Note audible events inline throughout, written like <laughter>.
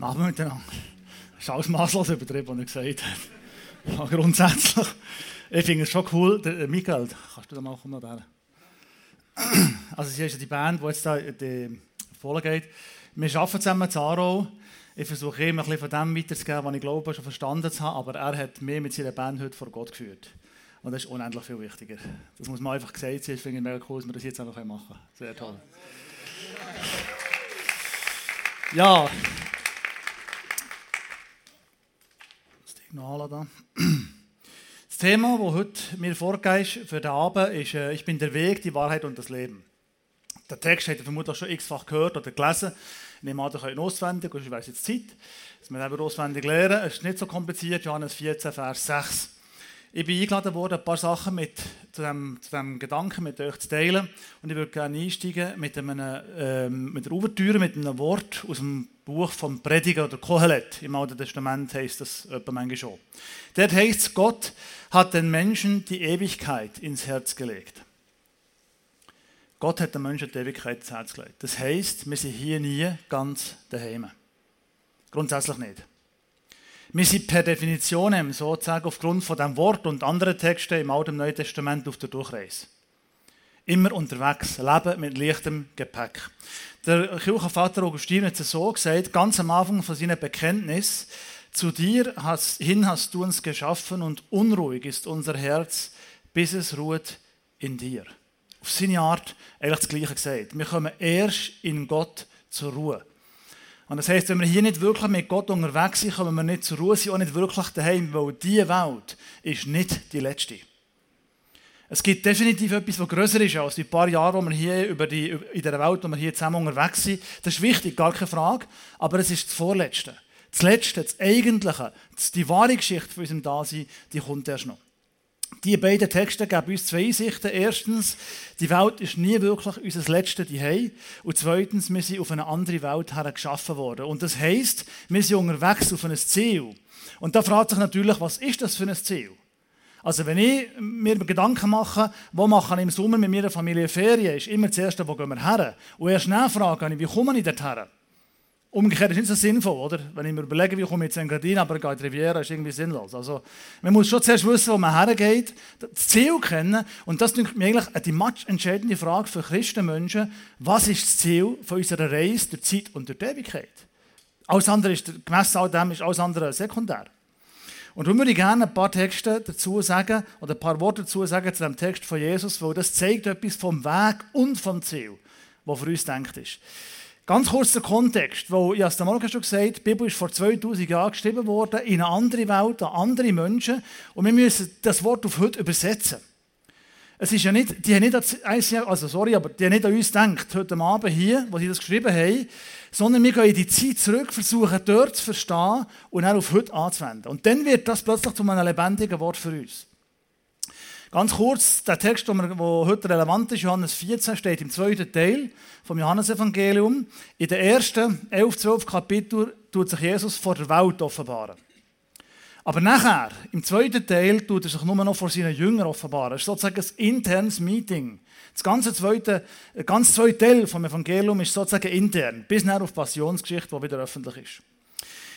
Abend miteinander. Das ist alles maßlos übertrieben, was er gesagt hat. Ja, grundsätzlich. Ich finde es schon cool. Der, äh, Michael, kannst du da mal kommen? Da? Also, sie ist ja die Band, die jetzt da die geht. Wir arbeiten zusammen in Aarau. Ich versuche immer ein bisschen von dem weiterzugeben, was ich glaube, schon verstanden zu haben. Aber er hat mich mit seiner Band heute vor Gott geführt. Und das ist unendlich viel wichtiger. Das muss man einfach gesagt sein. Ich finde es mega cool, dass wir das jetzt noch machen können. Sehr toll. Ja. Noch da. Das Thema, das heute mir vorgeht für den Abend, ist äh, «Ich bin der Weg, die Wahrheit und das Leben». Der Text habt ihr vermutlich schon x-fach gehört oder gelesen. Ich nehme an, ihr könnt ihn auswendig, ich weiß jetzt Zeit, dass wir eben auswendig lernen. Es ist nicht so kompliziert, Johannes 14, Vers 6. Ich bin eingeladen worden, ein paar Sachen mit, zu, dem, zu dem Gedanken mit euch zu teilen. Und ich würde gerne einsteigen mit, einem, ähm, mit der Ouvertüre, mit einem Wort aus dem Buch vom Prediger oder Kohelet. Im Alten Testament heißt das manchmal schon. Dort heißt es, Gott hat den Menschen die Ewigkeit ins Herz gelegt. Gott hat den Menschen die Ewigkeit ins Herz gelegt. Das heißt, wir sind hier nie ganz daheim. Grundsätzlich nicht. Wir sind per Definition sozusagen aufgrund von dem Wort und anderen Texten im Alten und Neuen Testament auf der Durchreise. Immer unterwegs, leben mit leichtem Gepäck. Der Kirchenvater Augustin hat es so gesagt, ganz am Anfang von seinem Bekenntnis, zu dir hast, hin hast du uns geschaffen und unruhig ist unser Herz, bis es ruht in dir. Auf seine Art eigentlich das Gleiche gesagt. Wir kommen erst in Gott zur Ruhe. Und das heißt, wenn wir hier nicht wirklich mit Gott unterwegs sind, kommen wir nicht zur Ruhe, sind auch nicht wirklich daheim, weil diese Welt ist nicht die letzte. Es gibt definitiv etwas, was grösser ist als die paar Jahre, wo wir hier über die, in der Welt, wo wir hier zusammen unterwegs sind. Das ist wichtig, gar keine Frage. Aber es ist das Vorletzte. Das Letzte, das Eigentliche, die wahre Geschichte von unserem Dasein, die kommt erst noch. Die beiden Texte geben uns zwei Einsichten. Erstens, die Welt ist nie wirklich unser letztes Zuhause. Und zweitens, wir sind auf eine andere Welt geschaffen worden. Und das heisst, wir sind unterwegs auf ein Ziel. Und da fragt sich natürlich, was ist das für ein Ziel? Also wenn ich mir Gedanken mache, wo mache ich im Sommer mit meiner Familie Ferien, ist immer das Erste, wo gehen wir her? Und erst dann frage ich, wie komme ich dort her? Umgekehrt ist nicht so sinnvoll, oder? Wenn ich mir überlege, wie komme ich jetzt in Engadin, aber gehe in die Riviera, ist irgendwie sinnlos. Also, man muss schon zuerst wissen, wo man hergeht, das Ziel kennen. Und das ist mir eigentlich die entscheidende Frage für Christenmenschen. Was ist das Ziel von unserer Reise der Zeit und der Ewigkeit? Alles andere ist, gemessen all dem ist alles andere sekundär. Und darum würde ich gerne ein paar Texte dazu sagen, oder ein paar Worte dazu sagen zu dem Text von Jesus, weil das zeigt etwas vom Weg und vom Ziel, was für uns denkt ist. Ganz kurz der Kontext, weil ich es Morgen schon gesagt, die Bibel ist vor 2000 Jahren geschrieben worden, in eine andere Welt, an andere Menschen. Und wir müssen das Wort auf heute übersetzen. Es ist ja nicht, die haben nicht an, also sorry, aber die haben nicht an uns gedacht, heute Abend hier, wo sie das geschrieben haben, sondern wir gehen in die Zeit zurück, versuchen dort zu verstehen und dann auf heute anzuwenden. Und dann wird das plötzlich zu einem lebendigen Wort für uns. Ganz kurz, der Text, der heute relevant ist, Johannes 14, steht im zweiten Teil vom Johannesevangelium. In den ersten 11, 12 Kapiteln tut sich Jesus vor der Welt offenbaren. Aber nachher, im zweiten Teil, tut er sich nur noch vor seinen Jüngern offenbaren. Das ist sozusagen ein internes Meeting. Das ganze zweite, ganz zweite Teil vom Evangelium ist sozusagen intern, bis nachher auf die Passionsgeschichte, die wieder öffentlich ist.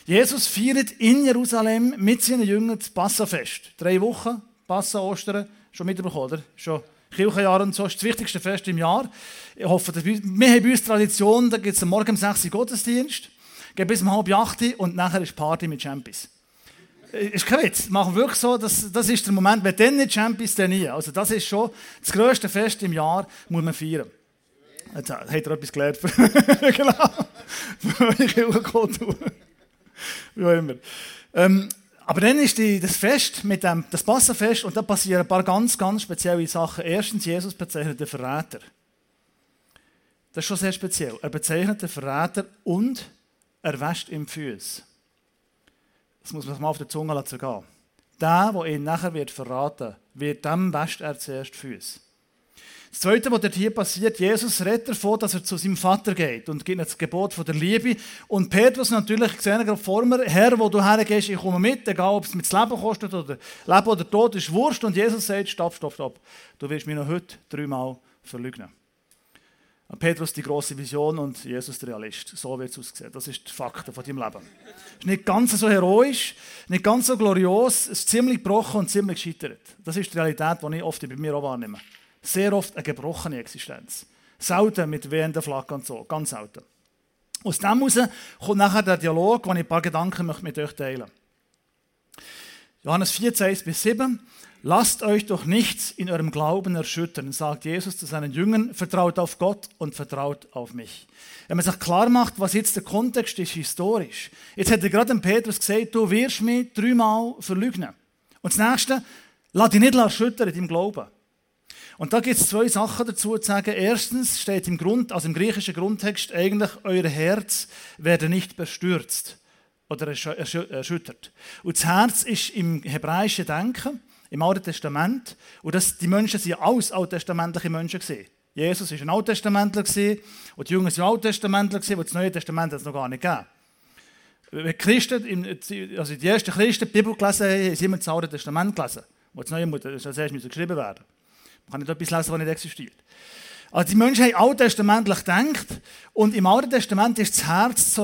Jesus feiert in Jerusalem mit seinen Jüngern das Passafest. Drei Wochen, Passa, Ostern, Schon mitbekommen, oder? Schon Kirchenjahr und so ist das wichtigste Fest im Jahr. Ich hoffe, dass wir, wir haben bei uns Tradition, da gibt es Morgen um 6 Uhr Gottesdienst, geht bis um halb 8 Uhr und nachher ist Party mit Champions. Äh, ist kein Witz. Machen wir wirklich so, das, das ist der Moment, wenn dann nicht Champions, dann nie. Also das ist schon das grösste Fest im Jahr, muss man feiern. Jetzt hat er etwas gelernt. <laughs> genau. Für eure Kirchenkultur. Wie auch immer. Ähm, aber dann ist die, das Fest mit dem, das Passafest und da passieren ein paar ganz, ganz spezielle Sachen. Erstens, Jesus bezeichnet den Verräter. Das ist schon sehr speziell. Er bezeichnet den Verräter und er wäscht ihm Füße. Das muss man mal auf der Zunge lassen gehen. Der, der ihn nachher wird verraten wird, dem wäscht er zuerst Füße. Das Zweite, was dort hier passiert, Jesus redet davon, dass er zu seinem Vater geht und gibt das Gebot von der Liebe. Und Petrus natürlich gesehen, gerade vor mir, Herr, wo du hergehst, ich komme mit, egal ob es mir das Leben kostet oder Leben oder Tod, ist Wurscht. Und Jesus sagt, stopp, stopp, stopp, du wirst mich noch heute dreimal verleugnen. Petrus die große Vision und Jesus der Realist. So wird es aussehen. Das ist die Fakten von deinem Leben. Es ist nicht ganz so heroisch, nicht ganz so glorios, es ist ziemlich gebrochen und ziemlich gescheitert. Das ist die Realität, die ich oft bei mir auch wahrnehme. Sehr oft eine gebrochene Existenz. Selten mit wehenden Flaggen und so, ganz selten. Aus dem heraus kommt nachher der Dialog, wo ich ein paar Gedanken mit euch teilen möchte. Johannes 14, 1 bis 7. Lasst euch doch nichts in eurem Glauben erschüttern, sagt Jesus zu seinen Jüngern. Vertraut auf Gott und vertraut auf mich. Wenn man sich klar macht, was jetzt der Kontext ist, historisch. Jetzt hat er gerade dem Petrus gesagt, du wirst mich dreimal verleugnen. Und das Nächste, lass dich nicht erschüttern in deinem Glauben. Und da gibt es zwei Sachen dazu zu sagen. Erstens steht im Grund, also im griechischen Grundtext eigentlich, euer Herz werde nicht bestürzt oder erschüttert. Und das Herz ist im hebräischen Denken, im Alten Testament, und das, die Menschen sind alles alttestamentliche Menschen gesehen. Jesus war ein Alttestamentler und die Jungen sind Alttestamentler die das Neue Testament es noch gar nicht gegeben. Wenn Christen, also die ersten Christen die Bibel gelesen haben, haben sie immer das Alte Testament gelesen. Wo das Neue muss, das geschrieben werden. Man kann nicht etwas lesen, was nicht existiert. Also die Menschen haben alttestamentlich gedacht und im Alten Testament ist das Herz das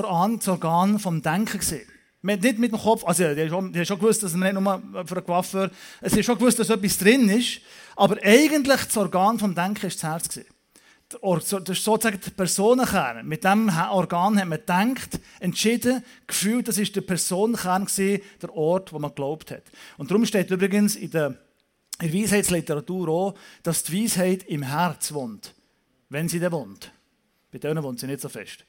Organ vom Denken gesehen. Man nicht mit dem Kopf, also die haben schon, gewusst, dass man nicht nur für eine Coiffeur, es ist schon gewusst, dass etwas drin ist, aber eigentlich das Organ vom Denken ist das Herz gesehen. Das ist sozusagen der Personenkern. Mit diesem Organ hat man gedacht, entschieden, gefühlt, das ist der Personenkern der Ort, wo man geglaubt hat. Und darum steht übrigens in der, in der Weisheitsliteratur auch, dass die Weisheit im Herz wohnt wenn sie da wohnt. Bei denen wohnt sie nicht so fest.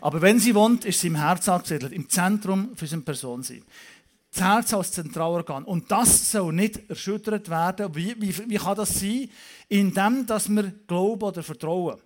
Aber wenn sie wohnt, ist sie im Herz angesiedelt, im Zentrum für seine Person. Das Herz als Zentralorgan. Und das soll nicht erschüttert werden. Wie, wie, wie kann das sein? Indem, dass wir glauben oder vertrauen.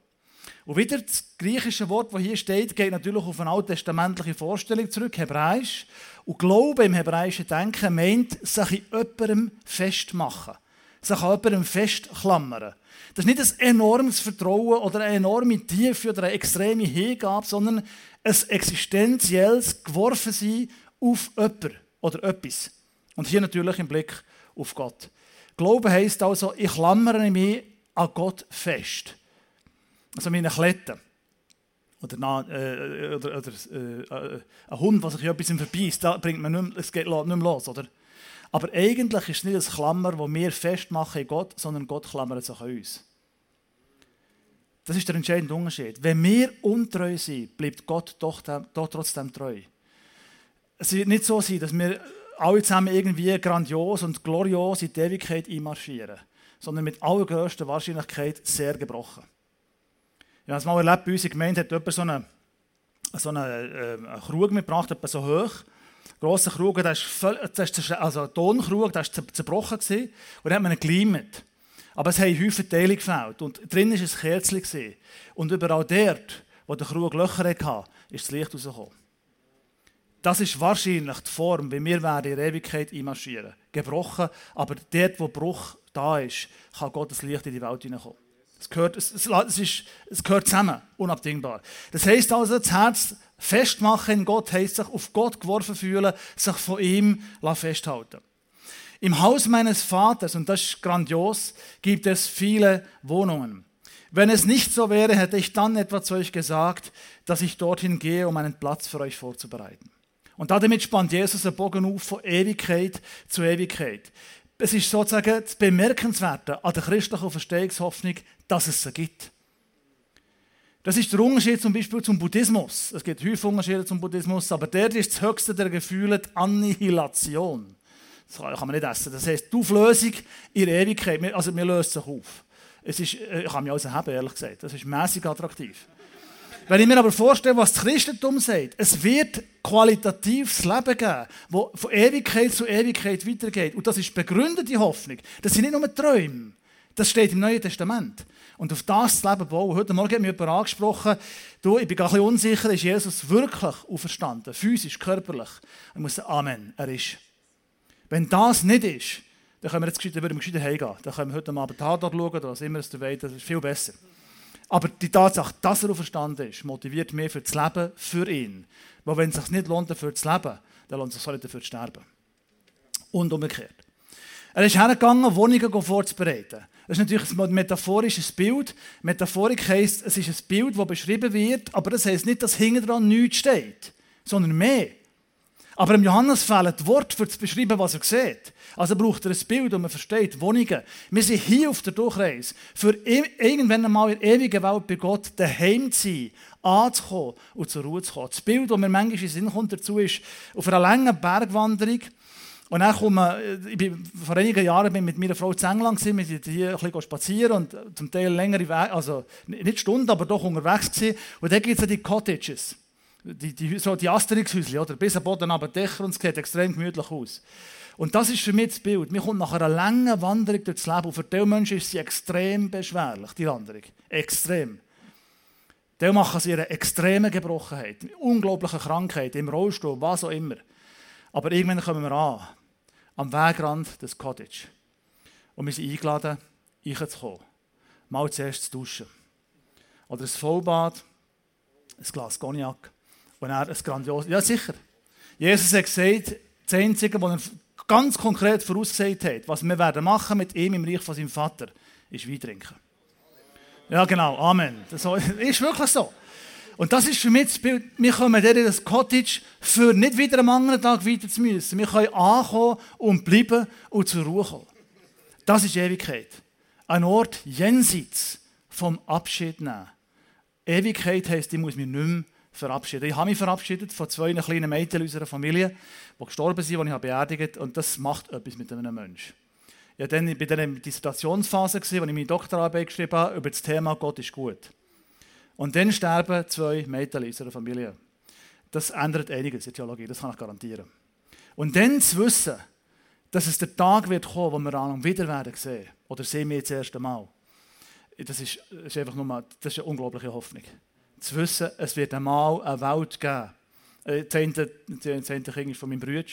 Und wieder das griechische Wort, das hier steht, geht natürlich auf eine alttestamentliche Vorstellung zurück, Hebräisch. Und Glaube im hebräischen Denken meint, sich in jemandem festmachen. Sich an jemandem festklammern. Das ist nicht ein enormes Vertrauen oder eine enorme Tiefe oder eine extreme Hingabe, sondern ein existenzielles Geworfensein auf jemanden oder etwas. Und hier natürlich im Blick auf Gott. Glauben heisst also, ich klammere mich an Gott fest. Also meine Kletten. Oder, äh, oder, oder äh, ein Hund, der sich etwas verbeißt, da bringt man nicht, es geht nicht mehr los. Oder? Aber eigentlich ist es nicht ein Klammer, das wir festmachen in Gott, sondern Gott klammert sich an uns. Das ist der entscheidende Unterschied. Wenn wir untreu sind, bleibt Gott doch, doch trotzdem treu. Es wird nicht so sein, dass wir alle zusammen irgendwie grandios und glorios in die Ewigkeit einmarschieren, sondern mit allergrößter Wahrscheinlichkeit sehr gebrochen. Ich habe es mal erlebt, bei uns in der Gemeinde hat jemand so einen, so einen, äh, einen Krug mitgebracht, etwa so hoch grosser Krug, der ist, voll, das ist also ein Tonkrug, der war zerbrochen gewesen, und dann hat man ihn geleimt. Aber es haben häufig Teile gefällt und drin war ein Kerzchen. Und überall dort, wo der Krug Löcher hatte, ist das Licht rausgekommen. Das ist wahrscheinlich die Form, wie wir werden in der Ewigkeit einmarschieren. Gebrochen, aber dort, wo Bruch da ist, kann Gottes Licht in die Welt hineinkommen. Es gehört, es, es, ist, es gehört zusammen, unabdingbar. Das heisst also, das Herz festmachen in Gott heisst sich auf Gott geworfen fühlen, sich von ihm festhalten. Im Haus meines Vaters, und das ist grandios, gibt es viele Wohnungen. Wenn es nicht so wäre, hätte ich dann etwa zu euch gesagt, dass ich dorthin gehe, um einen Platz für euch vorzubereiten. Und damit spannt Jesus den Bogen auf von Ewigkeit zu Ewigkeit. Es ist sozusagen das Bemerkenswerte an der christlichen Verstehungshoffnung, dass es sie gibt. Das ist der Unterschied zum Beispiel zum Buddhismus. Es gibt häufig Unterschiede zum Buddhismus, aber der ist das höchste der Gefühle die Annihilation. Das kann man nicht essen. Das heisst, die Auflösung in der Ewigkeit, also wir lösen sich auf. Es ist, äh, ich kann mich also haben, ehrlich gesagt. Das ist mäßig attraktiv. Wenn ich mir aber vorstelle, was das Christentum sagt, es wird qualitatives Leben geben, das von Ewigkeit zu Ewigkeit weitergeht. Und das ist begründete Hoffnung. Das sind nicht nur Träume. Das steht im Neuen Testament. Und auf das Leben bauen. Heute Morgen hat mich jemand angesprochen, du, ich bin ein unsicher, ist Jesus wirklich auferstanden? Physisch, körperlich? Ich muss sagen, Amen, er ist. Wenn das nicht ist, dann können wir jetzt dann würden wir gescheiter heimgehen. Dann können wir heute Abend Tatort schauen oder was immer es wollt. Das ist viel besser. Aber die Tatsache, dass er auferstanden ist, motiviert mich für das Leben für ihn. Weil wenn es sich nicht lohnt, dafür zu leben, dann lohnt es sich auch nicht dafür zu sterben. Und umgekehrt. Er ist hergegangen, Wohnungen vorzubereiten. Das ist natürlich ein metaphorisches Bild. Metaphorik heisst, es ist ein Bild, das beschrieben wird, aber das heisst nicht, dass hinten dran nichts steht, sondern mehr. Aber im Johannes fehlen die Worte, um zu beschreiben, was er sieht. Also braucht er ein Bild, und man versteht, Wohnungen. Wir sind hier auf der Durchreise, für irgendwann einmal in der ewigen Welt bei Gott daheim zu sein, anzukommen und zur Ruhe zu kommen. Das Bild, das mir manchmal in den Sinn kommt dazu, ist auf einer langen Bergwanderung, und dann komme ich, bin, vor einigen Jahren bin mit meiner Frau zu England, wir sind hier ein bisschen spazieren und zum Teil längere Wege, also nicht Stunden, aber doch unterwegs gewesen. Und da gibt es die Cottages, die, die, so die Asterix-Häuschen, oder? Bis am Boden aber Dächer und es sieht extrem gemütlich aus. Und das ist für mich das Bild. Mir kommt nach einer langen Wanderung durchs Leben und für diese Menschen ist sie extrem beschwerlich, die Wanderung. Extrem. Die machen sie eine extreme Gebrochenheit, unglaubliche Krankheit, im Rollstuhl, was auch immer. Aber irgendwann kommen wir an am Wegrand des Cottage. Und wir sind eingeladen, reinzukommen. Mal zuerst zu duschen. Oder ein Vollbad, ein Glas Cognac und dann ein grandioses... Ja, sicher. Jesus hat gesagt, das Einzige, was er ganz konkret vorausgesagt hat, was wir werden machen mit ihm im Reich von seinem Vater, ist Wein trinken. Ja, genau. Amen. Das ist wirklich so. Und das ist für mich das Bild, wir kommen in das Cottage, für nicht wieder am anderen Tag weiter zu müssen. Wir können ankommen und bleiben und zur Ruhe kommen. Das ist Ewigkeit. Ein Ort jenseits vom Abschied nehmen. Ewigkeit heisst, ich muss mich nicht mehr verabschieden. Ich habe mich verabschiedet von zwei kleinen Mädchen unserer Familie, die gestorben sind, die ich beerdigt habe. Und das macht etwas mit einem Menschen. Ich war dann bei dieser Dissertationsphase, wo ich meine Doktorarbeit geschrieben habe, über das Thema Gott ist gut. Und dann sterben zwei Mädchen in unserer Familie. Das ändert einiges in der Theologie, das kann ich garantieren. Und dann zu wissen, dass es der Tag wird kommen, wo wir an wieder werden sehen, oder sehen wir jetzt das erste Mal, das ist, ist einfach nur das ist eine unglaubliche Hoffnung. Zu wissen, es wird einmal eine Welt geben. Äh, das eine Kind ist von meinem Bruder,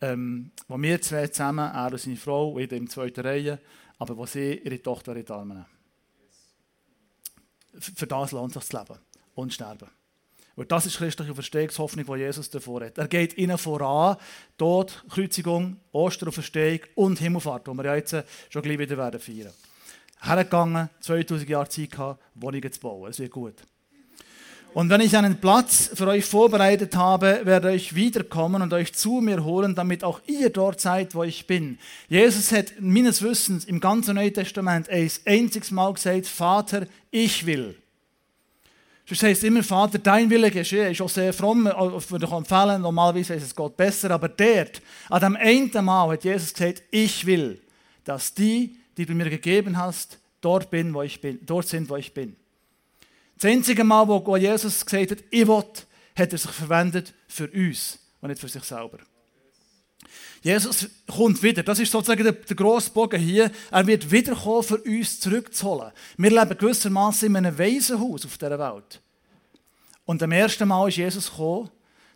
ähm, wo wir zwei zusammen, er und seine Frau, in der zweiten Reihe, aber wo sie ihre Tochter in die Arme nehmen. Für das lohnt sich zu leben und zu sterben. Und das ist christliche Verstehungshoffnung, die Jesus davor hat. Er geht ihnen voran, Tod, Kreuzigung, Ostern und Verstehung und Himmelfahrt, die wir jetzt schon gleich wieder werden feiern. Hergegangen, 2000 Jahre Zeit gehabt, Wohnungen zu bauen. Es wird gut. Und wenn ich einen Platz für euch vorbereitet habe, werde ich wiederkommen und euch zu mir holen, damit auch ihr dort seid, wo ich bin. Jesus hat meines Wissens im ganzen Neuen Testament ein einziges Mal gesagt, Vater, ich will. Das heißt immer, Vater, dein Wille geschehe. Ist auch sehr fromm, würde ich empfehlen. Normalerweise ist es Gott besser, aber dort, an dem einen Mal hat Jesus gesagt, ich will, dass die, die du mir gegeben hast, dort, bin, wo ich bin, dort sind, wo ich bin. Das einzige Mal, wo Jesus gesagt hat, ich will, hat er sich verwendet für uns und nicht für sich selber. Jesus kommt wieder. Das ist sozusagen der, der grosse Bogen hier. Er wird wiederkommen, für uns zurückzuholen. Wir leben gewissermaßen in einem Waisenhaus auf dieser Welt. Und am ersten Mal ist Jesus gekommen.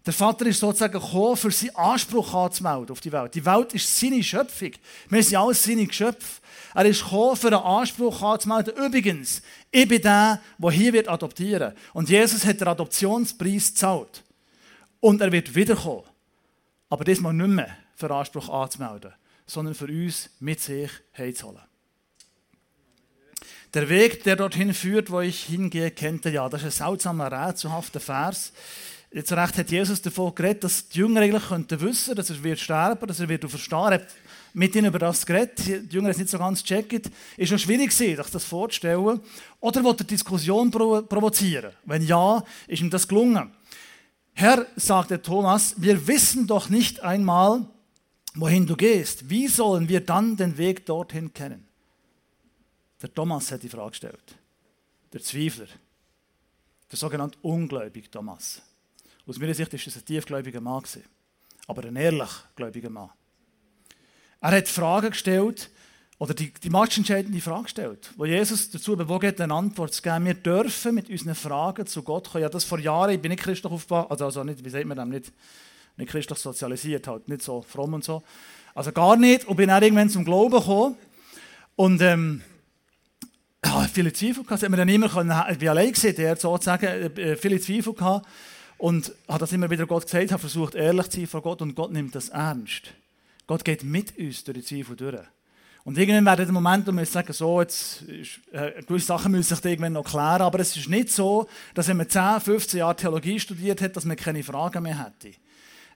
Der Vater ist sozusagen gekommen, für seinen Anspruch anzumelden auf die Welt. Die Welt ist seine Schöpfung. Wir sind alles seine Geschöpfe. Er ist gekommen, für einen Anspruch anzumelden. Übrigens, ich bin der, der hier wird adoptieren. Und Jesus hat den Adoptionspreis gezahlt. Und er wird wiederkommen. Aber diesmal nicht mehr für Anspruch anzumelden, sondern für uns mit sich heimzuholen. Der Weg, der dorthin führt, wo ich hingehe, kennt ihr ja. Das ist ein seltsamer, rätselhafter Vers. Jetzt recht hat Jesus davon geredet, dass die Jünger eigentlich könnten wissen, dass er wird sterben, dass er wird verstehen mit ihnen über das geredet. Die Jünger haben es nicht so ganz gecheckt. Ist schon schwierig sich das vorzustellen. Oder wollte er Diskussion provozieren? Wenn ja, ist ihm das gelungen. Herr, sagte Thomas, wir wissen doch nicht einmal, wohin du gehst. Wie sollen wir dann den Weg dorthin kennen? Der Thomas hat die Frage gestellt. Der Zweifler. Der sogenannte ungläubige Thomas. Aus meiner Sicht ist es ein tiefgläubiger Mann. Aber ein ehrlich gläubiger Mann. Er hat Fragen gestellt, oder die, die matchentscheidende Frage gestellt, wo Jesus dazu bewogen hat, eine Antwort zu geben. Wir dürfen mit unseren Fragen zu Gott kommen. Ja, das vor Jahren, ich bin nicht christlich aufgebaut, also, also nicht, wie sagt man das, nicht, nicht christlich sozialisiert, halt nicht so fromm und so. Also gar nicht. Und bin auch irgendwann zum Glauben gekommen. Und ähm, ja, viele Zweifel gehabt. Ich, dann immer können, ich bin allein gewesen, der sozusagen, äh, viele Zweifel gehabt. Und habe das immer wieder Gott gesagt, habe versucht, ehrlich zu sein vor Gott und Gott nimmt das ernst. Gott geht mit uns durch die Zweifel durch. Und irgendwann werden der Moment, wo wir sagen, so, jetzt ist, äh, gewisse Sachen müssen sich irgendwann noch klären, aber es ist nicht so, dass wenn man 10, 15 Jahre Theologie studiert hat, dass man keine Fragen mehr hätte.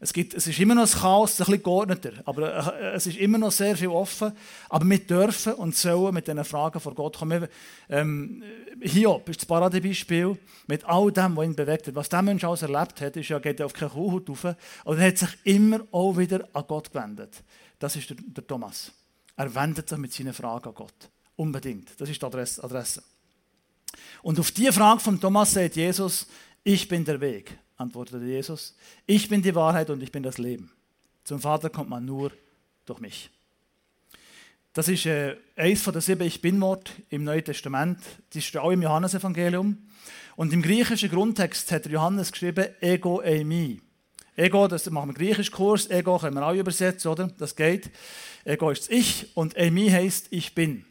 Es, gibt, es ist immer noch ein Chaos, ein bisschen geordneter, aber äh, es ist immer noch sehr viel offen. Aber wir dürfen und sollen mit diesen Fragen vor Gott kommen. Ähm, Hiob ist das Paradebeispiel mit all dem, was ihn bewegt hat. Was dieser Mensch alles erlebt hat, ist ja, geht auf keine Kuhhaut rauf. Und er hat sich immer auch wieder an Gott gewendet. Das ist der, der Thomas. Er wendet sich mit seinen Fragen an Gott. Unbedingt. Das ist die Adresse. Und auf diese Frage von Thomas sagt Jesus, ich bin der Weg antwortete Jesus, ich bin die Wahrheit und ich bin das Leben. Zum Vater kommt man nur durch mich. Das ist äh, eines von den sieben Ich Bin-Wort im Neuen Testament. Das ist auch im Johannesevangelium. Und im griechischen Grundtext hat Johannes geschrieben, Ego eimi. Ego, das machen wir Griechischkurs, Ego können wir auch übersetzen, oder? Das geht. Ego ist Ich und eimi heißt Ich bin.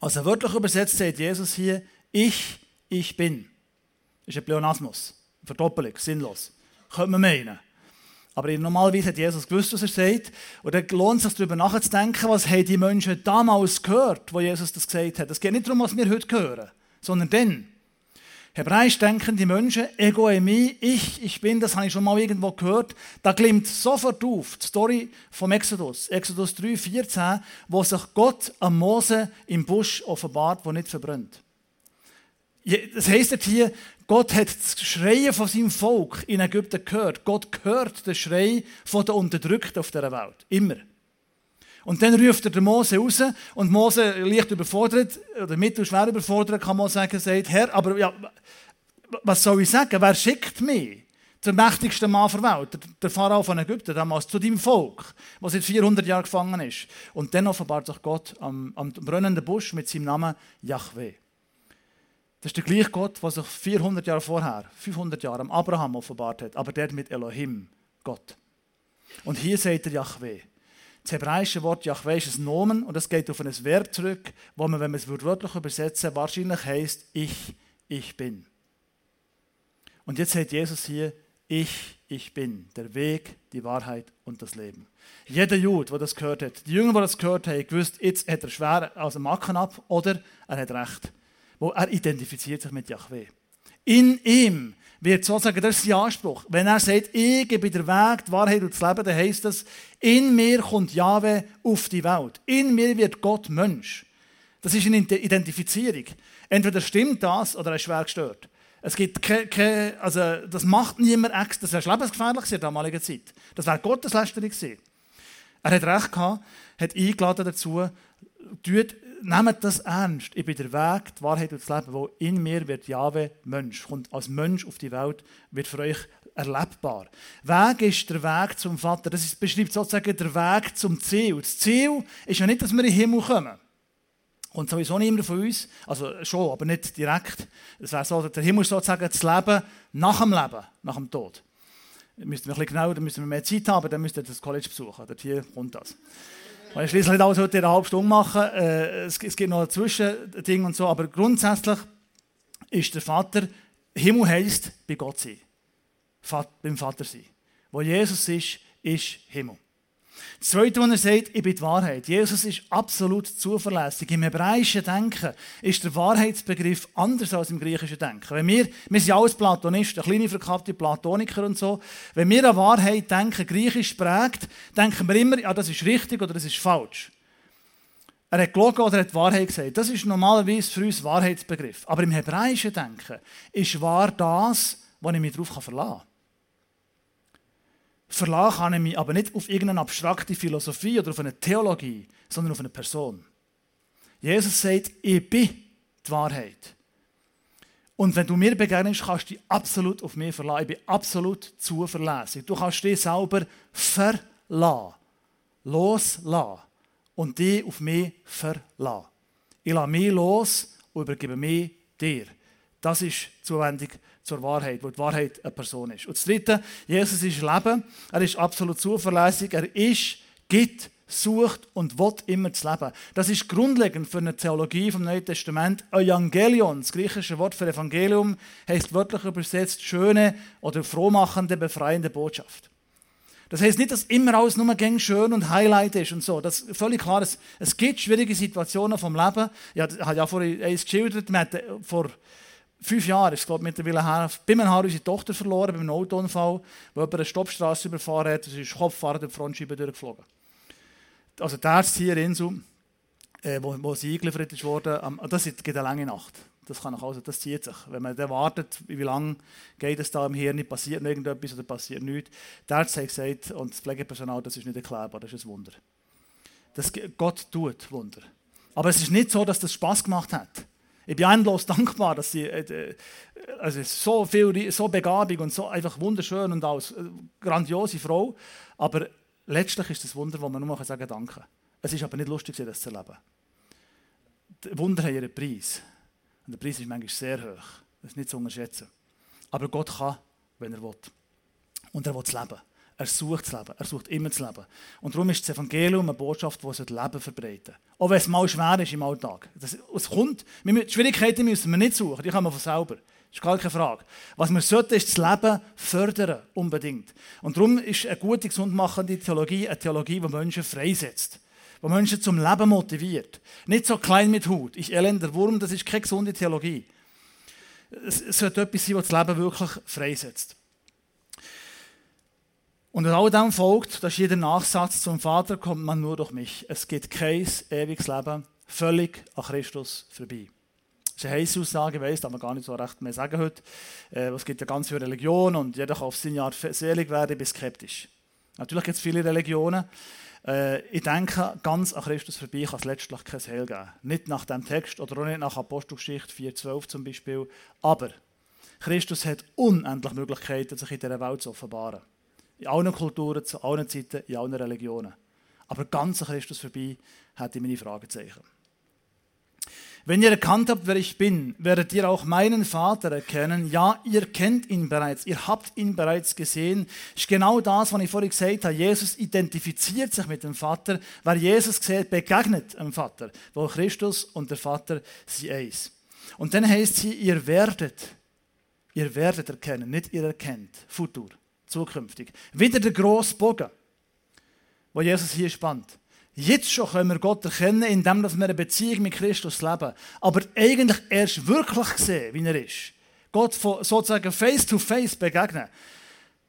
Also wörtlich übersetzt sagt Jesus hier, Ich, ich bin. Das ist ein Pleonasmus. Verdoppelung, sinnlos. Könnte man meinen. Aber normalerweise hat Jesus gewusst, was er sagt. Und dann lohnt es sich darüber nachzudenken, was haben die Menschen damals gehört, wo Jesus das gesagt hat. Es geht nicht darum, was wir heute hören, sondern dann. Hebräisch denken die Menschen, Ego emi, ich, ich bin, das habe ich schon mal irgendwo gehört. Da glimmt sofort auf die Story vom Exodus, Exodus 3, 14, wo sich Gott am Mose im Busch offenbart, wo nicht verbrennt. Das heisst hier, Gott hat das Schreien von seinem Volk in Ägypten gehört. Gott hört den Schrei von den Unterdrückten auf dieser Welt. Immer. Und dann ruft er den Mose raus und Mose leicht überfordert, oder mittelschwer überfordert, kann man sagen, sagt, Herr, aber ja, was soll ich sagen? Wer schickt mich? zum mächtigsten Mann der Welt, der Pharao von Ägypten, damals zu deinem Volk, was seit 400 Jahren gefangen ist. Und dann offenbart sich Gott am, am brennenden Busch mit seinem Namen Yahweh. Das ist der gleiche Gott, der sich 400 Jahre vorher, 500 Jahre am Abraham offenbart hat, aber der mit Elohim, Gott. Und hier sagt er Yahweh. Das hebräische Wort Yahweh ist ein Nomen und es geht auf ein Verb zurück, wo man, wenn man es wörtlich übersetzen wahrscheinlich heißt Ich, ich bin. Und jetzt sagt Jesus hier, ich, ich bin, der Weg, die Wahrheit und das Leben. Jeder Jude, der das gehört hat, die Jünger, die das gehört haben, gewusst, jetzt hat er schwer aus dem Macken ab oder er hat recht wo er identifiziert sich mit Yahweh. In ihm wird sozusagen, das ist sein Anspruch. Wenn er sagt, ich gebe der Weg, die Wahrheit und das Leben, dann heisst das, in mir kommt Yahweh auf die Welt. In mir wird Gott Mensch. Das ist eine Identifizierung. Entweder stimmt das oder er ist schwer gestört. Es gibt keine, keine also das macht niemand extra. Das wäre lebensgefährlich in der damaligen Zeit. Das wäre Gotteslästerung gewesen. Er hat recht gehabt, hat eingeladen dazu, tut nehmt das ernst. Ich bin der Weg, die Wahrheit und das Leben, wo in mir wird Jahwe Mensch, kommt als Mensch auf die Welt, wird für euch erlebbar. Weg ist der Weg zum Vater. Das beschreibt sozusagen der Weg zum Ziel. Das Ziel ist ja nicht, dass wir in den Himmel kommen. Und sowieso niemand von uns, also schon, aber nicht direkt. Es wäre so, der Himmel ist sozusagen das Leben nach dem Leben, nach dem Tod. Da müssten wir ein bisschen genauer, da müssen wir mehr Zeit haben, dann müsst ihr das College besuchen. Dort hier kommt das. Weil ich schließlich alles heute in einer halben Stunde machen. Äh, es, es gibt noch ein Zwischending und so, aber grundsätzlich ist der Vater, Himmel heisst bei Gott sein. beim Vater sein. Wo Jesus ist, ist Himmel. Das Zweite, was er sagt, ich bin die Wahrheit. Jesus ist absolut zuverlässig. Im hebräischen Denken ist der Wahrheitsbegriff anders als im griechischen Denken. Wenn wir, wir sind alles Platonisten, kleine verkappte Platoniker und so. Wenn wir an Wahrheit denken, griechisch prägt, denken wir immer, ja, das ist richtig oder das ist falsch. Er hat gelogen oder er hat Wahrheit gesagt. Das ist normalerweise für uns Wahrheitsbegriff. Aber im hebräischen Denken ist wahr das, was ich mich darauf verlassen kann. Verlassen kann ich mich aber nicht auf irgendeine abstrakte Philosophie oder auf eine Theologie, sondern auf eine Person. Jesus sagt, ich bin die Wahrheit. Und wenn du mir begegnest, kannst du dich absolut auf mich verlassen. Ich bin absolut zuverlässig. Du kannst dich selber verlassen, loslassen und dich auf mich verlassen. Ich lasse mich los und übergebe mich dir. Das ist Zuwendung zur Wahrheit, wo die Wahrheit eine Person ist. Und das Dritte, Jesus ist Leben. Er ist absolut zuverlässig. Er ist, gibt, sucht und will immer das Leben. Das ist grundlegend für eine Theologie vom Neuen Testament. Evangelion, das griechische Wort für Evangelium, heißt wörtlich übersetzt schöne oder frohmachende, befreiende Botschaft. Das heißt nicht, dass immer alles nur gäng schön und Highlight ist und so. Das ist völlig klar. Es, gibt schwierige Situationen vom Leben. Ich habe ja vorhin eins geschildert. Wir hatten vor fünf Jahren, ich glaube mittlerweile her, bei mir haben unsere Tochter verloren bei einem Autounfall, wo jemand eine Stoppstraße überfahren hat. Es ist Kopffahrer die Frontscheibe durchgeflogen. Also der Arzt hier in Insel, äh, wo, wo sie eingeliefert wurde, ähm, das gibt eine lange Nacht. Das, kann also, das zieht sich. Wenn man dann wartet, wie lange geht es da im Hirn, passiert irgendetwas oder passiert nichts. Der Arzt hat gesagt, und das Pflegepersonal, das ist nicht erklärbar, das ist ein Wunder. Das, Gott tut Wunder. Aber es ist nicht so, dass das Spaß gemacht hat. Ich bin endlos <laughs> dankbar, dass sie äh, also so viel, so begabig und so einfach wunderschön und als äh, grandiose Frau. Aber letztlich ist das Wunder, wo man nur sagen kann, danke. Es ist aber nicht lustig, das zu erleben. Die Wunder haben ihren Preis. Und der Preis ist manchmal sehr hoch. Das ist nicht zu unterschätzen. Aber Gott kann, wenn er will. Und er will das Leben. Er sucht das Leben. Er sucht immer das Leben. Und darum ist das Evangelium eine Botschaft, die das Leben verbreiten Auch wenn es mal schwer ist im Alltag. Das, es kommt, die Schwierigkeiten müssen wir nicht suchen, die kommen von selber. Das ist gar keine Frage. Was wir sollten, ist das Leben fördern, unbedingt. Und darum ist eine gute, gesundmachende Theologie eine Theologie, die Menschen freisetzt wo Menschen zum Leben motiviert. Nicht so klein mit Hut. Ich elender Wurm, das ist keine gesunde Theologie. Es sollte etwas sein, das das Leben wirklich freisetzt. Und all dem folgt, dass jeder Nachsatz zum Vater kommt man nur durch mich. Es gibt kein ewiges Leben, völlig an Christus vorbei. Das ist eine heiße Aussage, ich weiss, darf man gar nicht so recht mehr sagen heute. Äh, es gibt ja ganz viele Religionen und jeder kann auf seine Art selig werden, ich bin skeptisch. Natürlich gibt es viele Religionen, äh, ich denke, ganz an Christus vorbei kann es letztlich kein Heil geben. Nicht nach dem Text oder auch nicht nach Apostelgeschichte 4,12 zum Beispiel. Aber Christus hat unendlich Möglichkeiten, sich in dieser Welt zu offenbaren. In allen Kulturen, zu allen Zeiten, in allen Religionen. Aber ganz an Christus vorbei hätte ich meine Fragezeichen. Wenn ihr erkannt habt, wer ich bin, werdet ihr auch meinen Vater erkennen. Ja, ihr kennt ihn bereits, ihr habt ihn bereits gesehen. Das ist genau das, was ich vorhin gesagt habe. Jesus identifiziert sich mit dem Vater. Wer Jesus sieht, begegnet dem Vater, wo Christus und der Vater sie eins. Und dann heißt sie, ihr werdet, ihr werdet erkennen, nicht ihr erkennt, Futur, zukünftig. Wieder der grosse Bogen, wo Jesus hier spannt. Jetzt schon können wir Gott erkennen, indem wir eine Beziehung mit Christus leben. Aber eigentlich erst wirklich sehen, wie er ist. Gott sozusagen face to face begegnen.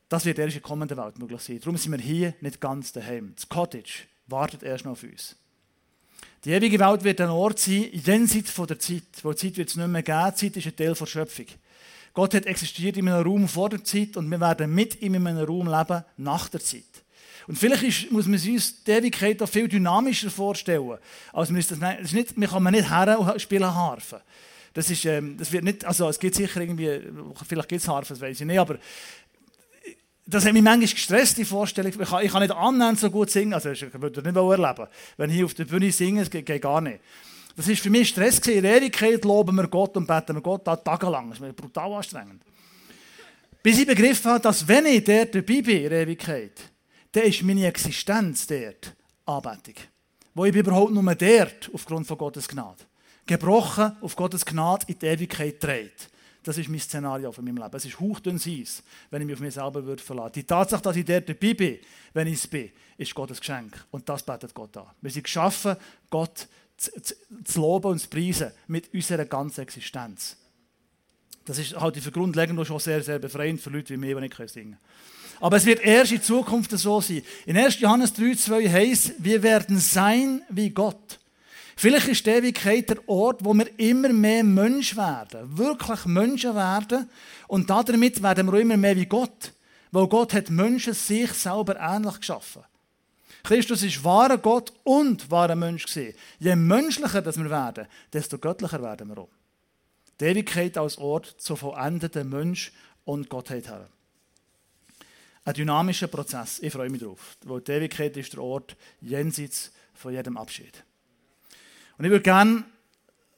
Das wird erst in der kommenden Welt möglich sein. Darum sind wir hier nicht ganz daheim. Das Cottage wartet erst noch auf uns. Die ewige Welt wird ein Ort sein, jenseits von der Zeit. Wo Zeit wird es nicht mehr geben. Die Zeit ist ein Teil der Schöpfung. Gott hat existiert in einem Raum vor der Zeit und wir werden mit ihm in einem Raum leben nach der Zeit. Und vielleicht ist, muss man uns die Ewigkeit auch viel dynamischer vorstellen. Also man das, das nicht, man kann man nicht her und spielen Harfe. Das, ist, ähm, das wird nicht, also es gibt sicher irgendwie, vielleicht gibt es Harfe, das weiß ich nicht, aber das hat mich manchmal gestresst, die Vorstellung. Ich kann, ich kann nicht annähernd so gut singen, also ich würde das nicht erleben. Wenn ich hier auf der Bühne singe, das geht, geht gar nicht. Das war für mich Stress. In der Ewigkeit loben wir Gott und beten wir Gott tagelang. Das ist brutal anstrengend. Bis ich begriffen habe, dass wenn ich dort dabei bin in der Ewigkeit, dann ist meine Existenz dort Anbetung. Wo ich bin überhaupt nur dort aufgrund von Gottes Gnade. Gebrochen auf Gottes Gnade in die Ewigkeit dreht. Das ist mein Szenario von meinem Leben. Es ist hauchdünn Eis, wenn ich mich auf mich selber würde verlassen Die Tatsache, dass ich dort dabei bin, wenn ich es bin, ist Gottes Geschenk. Und das betet Gott an. Wir sind geschaffen, Gott zu, zu, loben und zu preisen mit unserer ganzen Existenz. Das ist halt für grundlegend schon sehr, sehr befreiend für Leute wie mich, die nicht singen können. Aber es wird erst in Zukunft so sein. In 1. Johannes 3, 2 heißt, wir werden sein wie Gott. Vielleicht ist die Ewigkeit der Ort, wo wir immer mehr Mensch werden, wirklich Menschen werden und damit werden wir immer mehr wie Gott, weil Gott hat Menschen sich selber ähnlich geschaffen. Christus ist wahrer Gott und wahrer Mensch gesehen. Je menschlicher wir werden, desto göttlicher werden wir auch. Die Ewigkeit als Ort zu vollendeten Mensch und Gottheit haben ein dynamischer Prozess. Ich freue mich darauf. Weil die Ewigkeit ist der Ort jenseits von jedem Abschied. Und ich würde gerne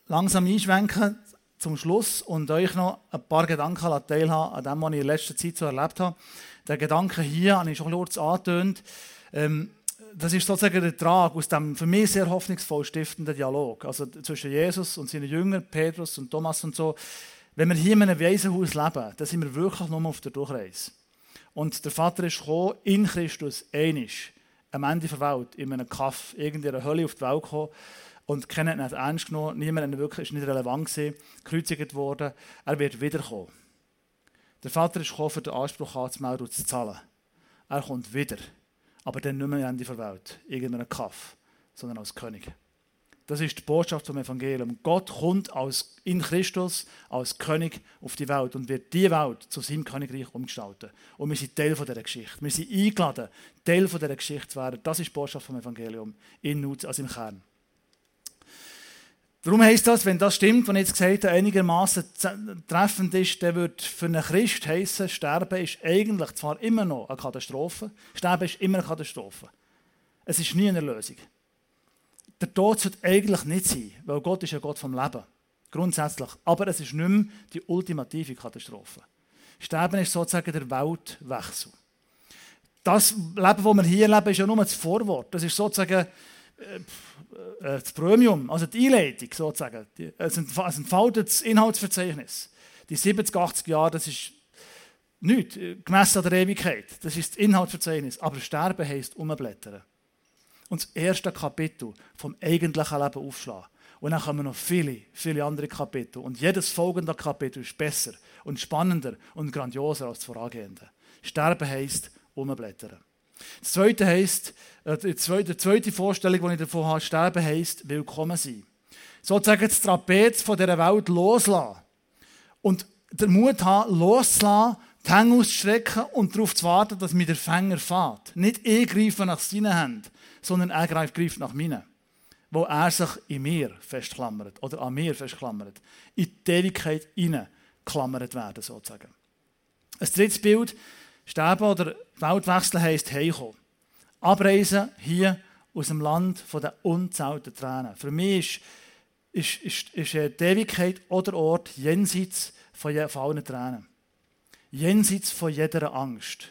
langsam einschwenken zum Schluss und euch noch ein paar Gedanken teilhaben an dem, was ich in letzter Zeit so erlebt habe. Der Gedanke hier habe ich schon kurz angetönt. Ähm, das ist sozusagen der Trag aus dem für mich sehr hoffnungsvoll stiftenden Dialog. Also zwischen Jesus und seinen Jüngern, Petrus und Thomas und so. Wenn wir hier in einem Waisenhaus leben, dann sind wir wirklich nur auf der Durchreise. Und der Vater ist gekommen, in Christus, einisch, am Ende der Welt, in einem Kaff, irgendeiner Hölle auf die Welt gekommen und keiner hat ihn ernst genommen, niemand hat wirklich, ist nicht relevant gewesen, gekreuzigt worden. Er wird wiederkommen. Der Vater ist gekommen, für den Anspruch anzumelden und zu zahlen. Er kommt wieder, aber dann nicht mehr Ende der Welt, irgendeinem Kaff, sondern als König. Das ist die Botschaft vom Evangelium. Gott kommt als, in Christus als König auf die Welt und wird die Welt zu seinem Königreich umgestalten. Und wir sind Teil dieser Geschichte. Wir sind eingeladen, Teil dieser Geschichte zu werden. Das ist die Botschaft vom Evangelium, in also im Kern. Darum heisst das, wenn das stimmt, was ich jetzt gesagt habe, einigermaßen treffend ist, dann wird für einen Christ heißen, Sterben ist eigentlich zwar immer noch eine Katastrophe, Sterben ist immer eine Katastrophe. Es ist nie eine Lösung der Tod sollte eigentlich nicht sein, weil Gott ist ja Gott vom Leben. Grundsätzlich. Aber es ist nicht mehr die ultimative Katastrophe. Sterben ist sozusagen der Weltwechsel. Das Leben, das wir hier leben, ist ja nur das Vorwort. Das ist sozusagen äh, das Premium, also die Einleitung sozusagen. Es entfaltet das Inhaltsverzeichnis. Die 70, 80 Jahre, das ist nichts, gemessen an der Ewigkeit. Das ist das Inhaltsverzeichnis. Aber Sterben heisst umblättern und das erste Kapitel vom eigentlichen Leben aufschlagen. Und dann kommen noch viele, viele andere Kapitel. Und jedes folgende Kapitel ist besser und spannender und grandioser als das vorangehende. Sterben heisst umblättern. Das zweite heisst, äh, die zweite, zweite Vorstellung, die ich davon habe, sterben heisst willkommen sein. Sozusagen das Trapez von dieser Welt loslassen. Und den Mut haben, loszulassen, die Hände auszustrecken und darauf zu warten, dass mir der Fänger fährt. Nicht eingreifen nach seinen Händen, sondern er greift nach meinen. Wo er sich in mir festklammert oder an mir festklammert. In die Ewigkeit klammert werden, sozusagen. Ein drittes Bild, Sterben oder Weltwechsel heisst heimkommen. Abreisen hier aus dem Land von den unzählten Tränen. Für mich ist, ist, ist, ist die Ewigkeit oder Ort jenseits von allen Tränen. Jenseits von jeder Angst.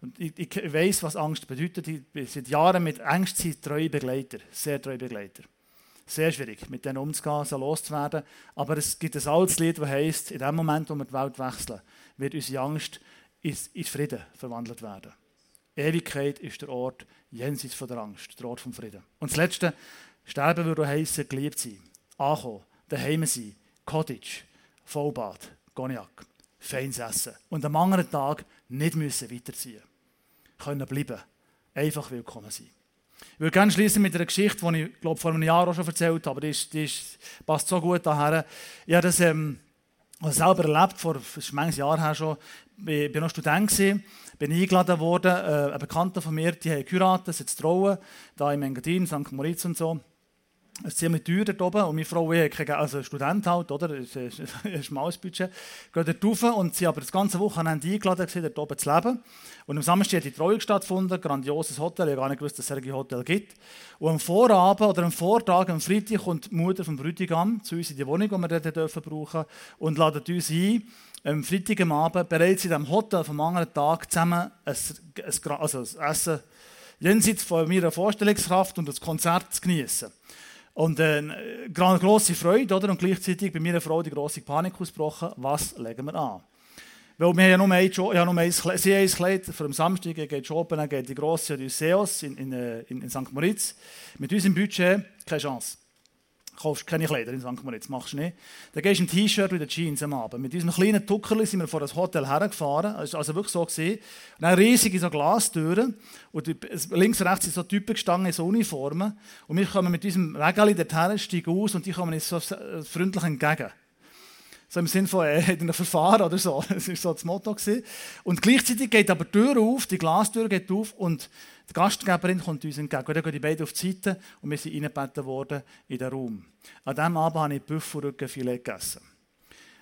Und ich, ich weiß, was Angst bedeutet. Ich bin seit Jahren mit Angst treue Begleiter, sehr treue Begleiter. Sehr schwierig, mit denen umzugehen, so loszuwerden. Aber es gibt ein altes Lied, das heisst, in dem Moment, wo wir die Welt wechseln, wird unsere Angst in, Frieden verwandelt werden. Ewigkeit ist der Ort jenseits von der Angst, der Ort vom Frieden. Und das Letzte, sterben würde heißen, geliebt sein, ankommen, daheim sein, Cottage, Vollbad, Cognac, feines Essen. Und am anderen Tag nicht müssen weiterziehen können bleiben. Einfach willkommen sein. Ich würde gerne schließen mit einer Geschichte, die ich glaube, vor einem Jahr auch schon erzählt habe, aber die, ist, die ist, passt so gut daher. Ich habe das ähm, selber erlebt, vor manches Jahr her schon. Ich war noch Student, gewesen, bin eingeladen worden, äh, ein Bekannter von mir, die haben geheiratet, sind trauen, da im Engadin, St. Moritz und so. Es ist ziemlich teuer dort oben und meine Frau, ich keine, also Student halt, oder? <laughs> Ist ein schmales Budget. Gehen dort rauf und sie aber das ganze Wochenende eingeladen, gewesen, dort oben zu leben. Und am Samstag hat die Trauung stattgefunden, grandioses Hotel, ich habe gar nicht gewusst, dass es ein Hotel gibt. Und am Vorabend oder am Vortag, am Freitag, kommt die Mutter vom Bräutigam zu uns in die Wohnung, die wir dort dürfen brauchen und ladet uns ein, am Freitag am Abend bereits in diesem Hotel vom anderen Tag zusammen ein, ein, also ein Essen jenseits von meiner Vorstellungskraft und das Konzert zu genießen. Und äh, eine grosse Freude, oder? Und gleichzeitig bei meiner Frau die grosse Panik ausgebrochen. Was legen wir an? Weil wir ja nur ein, Kleid für den Samstag, geht shoppen, geht die grosse Odysseus in, in, äh, in, in St. Moritz. Mit unserem Budget keine Chance kaufst keine Kleider in St. Moritz, machst du nicht. Dann gehst du ein T-Shirt und Jeans am Abend. Mit diesem kleinen Tuckerli sind wir vor das Hotel hergefahren. Das war also wirklich so. Gewesen. Und dann riesige so Glastüren. Und links und rechts sind so Typen gestanden in so Uniformen. Und wir kommen mit diesem Wägeli dorthin, steigen aus und die kommen uns so freundlich entgegen. So im Sinne von, er hat ein Verfahren oder so. <laughs> Das war so das Motto. Und gleichzeitig geht aber die Tür auf, die Glastür geht auf und die Gastgeberin kommt uns entgegen. Und dann gehen die beiden auf die Seite und wir sind reingebeten worden in den Raum. An diesem Abend habe ich Büffelrückenfilet gegessen.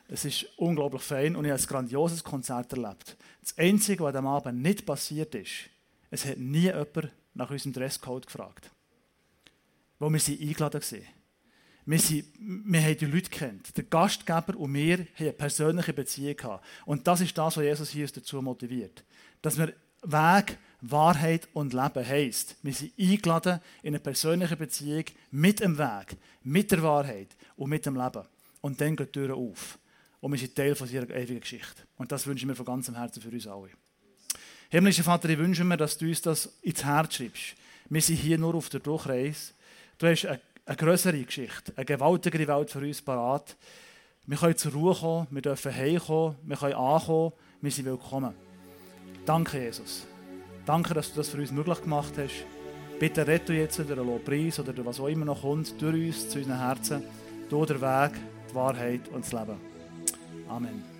Es ist unglaublich fein und ich habe ein grandioses Konzert erlebt. Das Einzige, was an diesem Abend nicht passiert ist, es hat nie jemand nach unserem Dresscode gefragt. Wo wir sie eingeladen waren. Wir, sind, wir haben die Leute kennt. Der Gastgeber und wir haben eine persönliche Beziehung gehabt. Und das ist das, was Jesus hier dazu motiviert. Dass wir Weg, Wahrheit und Leben heisst. Wir sind eingeladen in eine persönliche Beziehung mit dem Weg, mit der Wahrheit und mit dem Leben. Und dann geht die Tür auf. Und wir sind Teil von ihrer ewigen Geschichte. Und das wünsche ich mir von ganzem Herzen für uns alle. Himmlischer Vater, ich wünsche mir, dass du uns das ins Herz schreibst. Wir sind hier nur auf der Durchreise. Du hast eine, eine größere Geschichte, eine gewaltigere Welt für uns parat. Wir können zur Ruhe kommen, wir dürfen heimkommen, wir können ankommen, wir sind willkommen. Danke, Jesus. Danke, dass du das für uns möglich gemacht hast. Bitte rette jetzt durch einen Lobpreis oder was auch immer noch kommt, durch uns, zu unseren Herzen, durch den Weg, die Wahrheit und das Leben. Amen.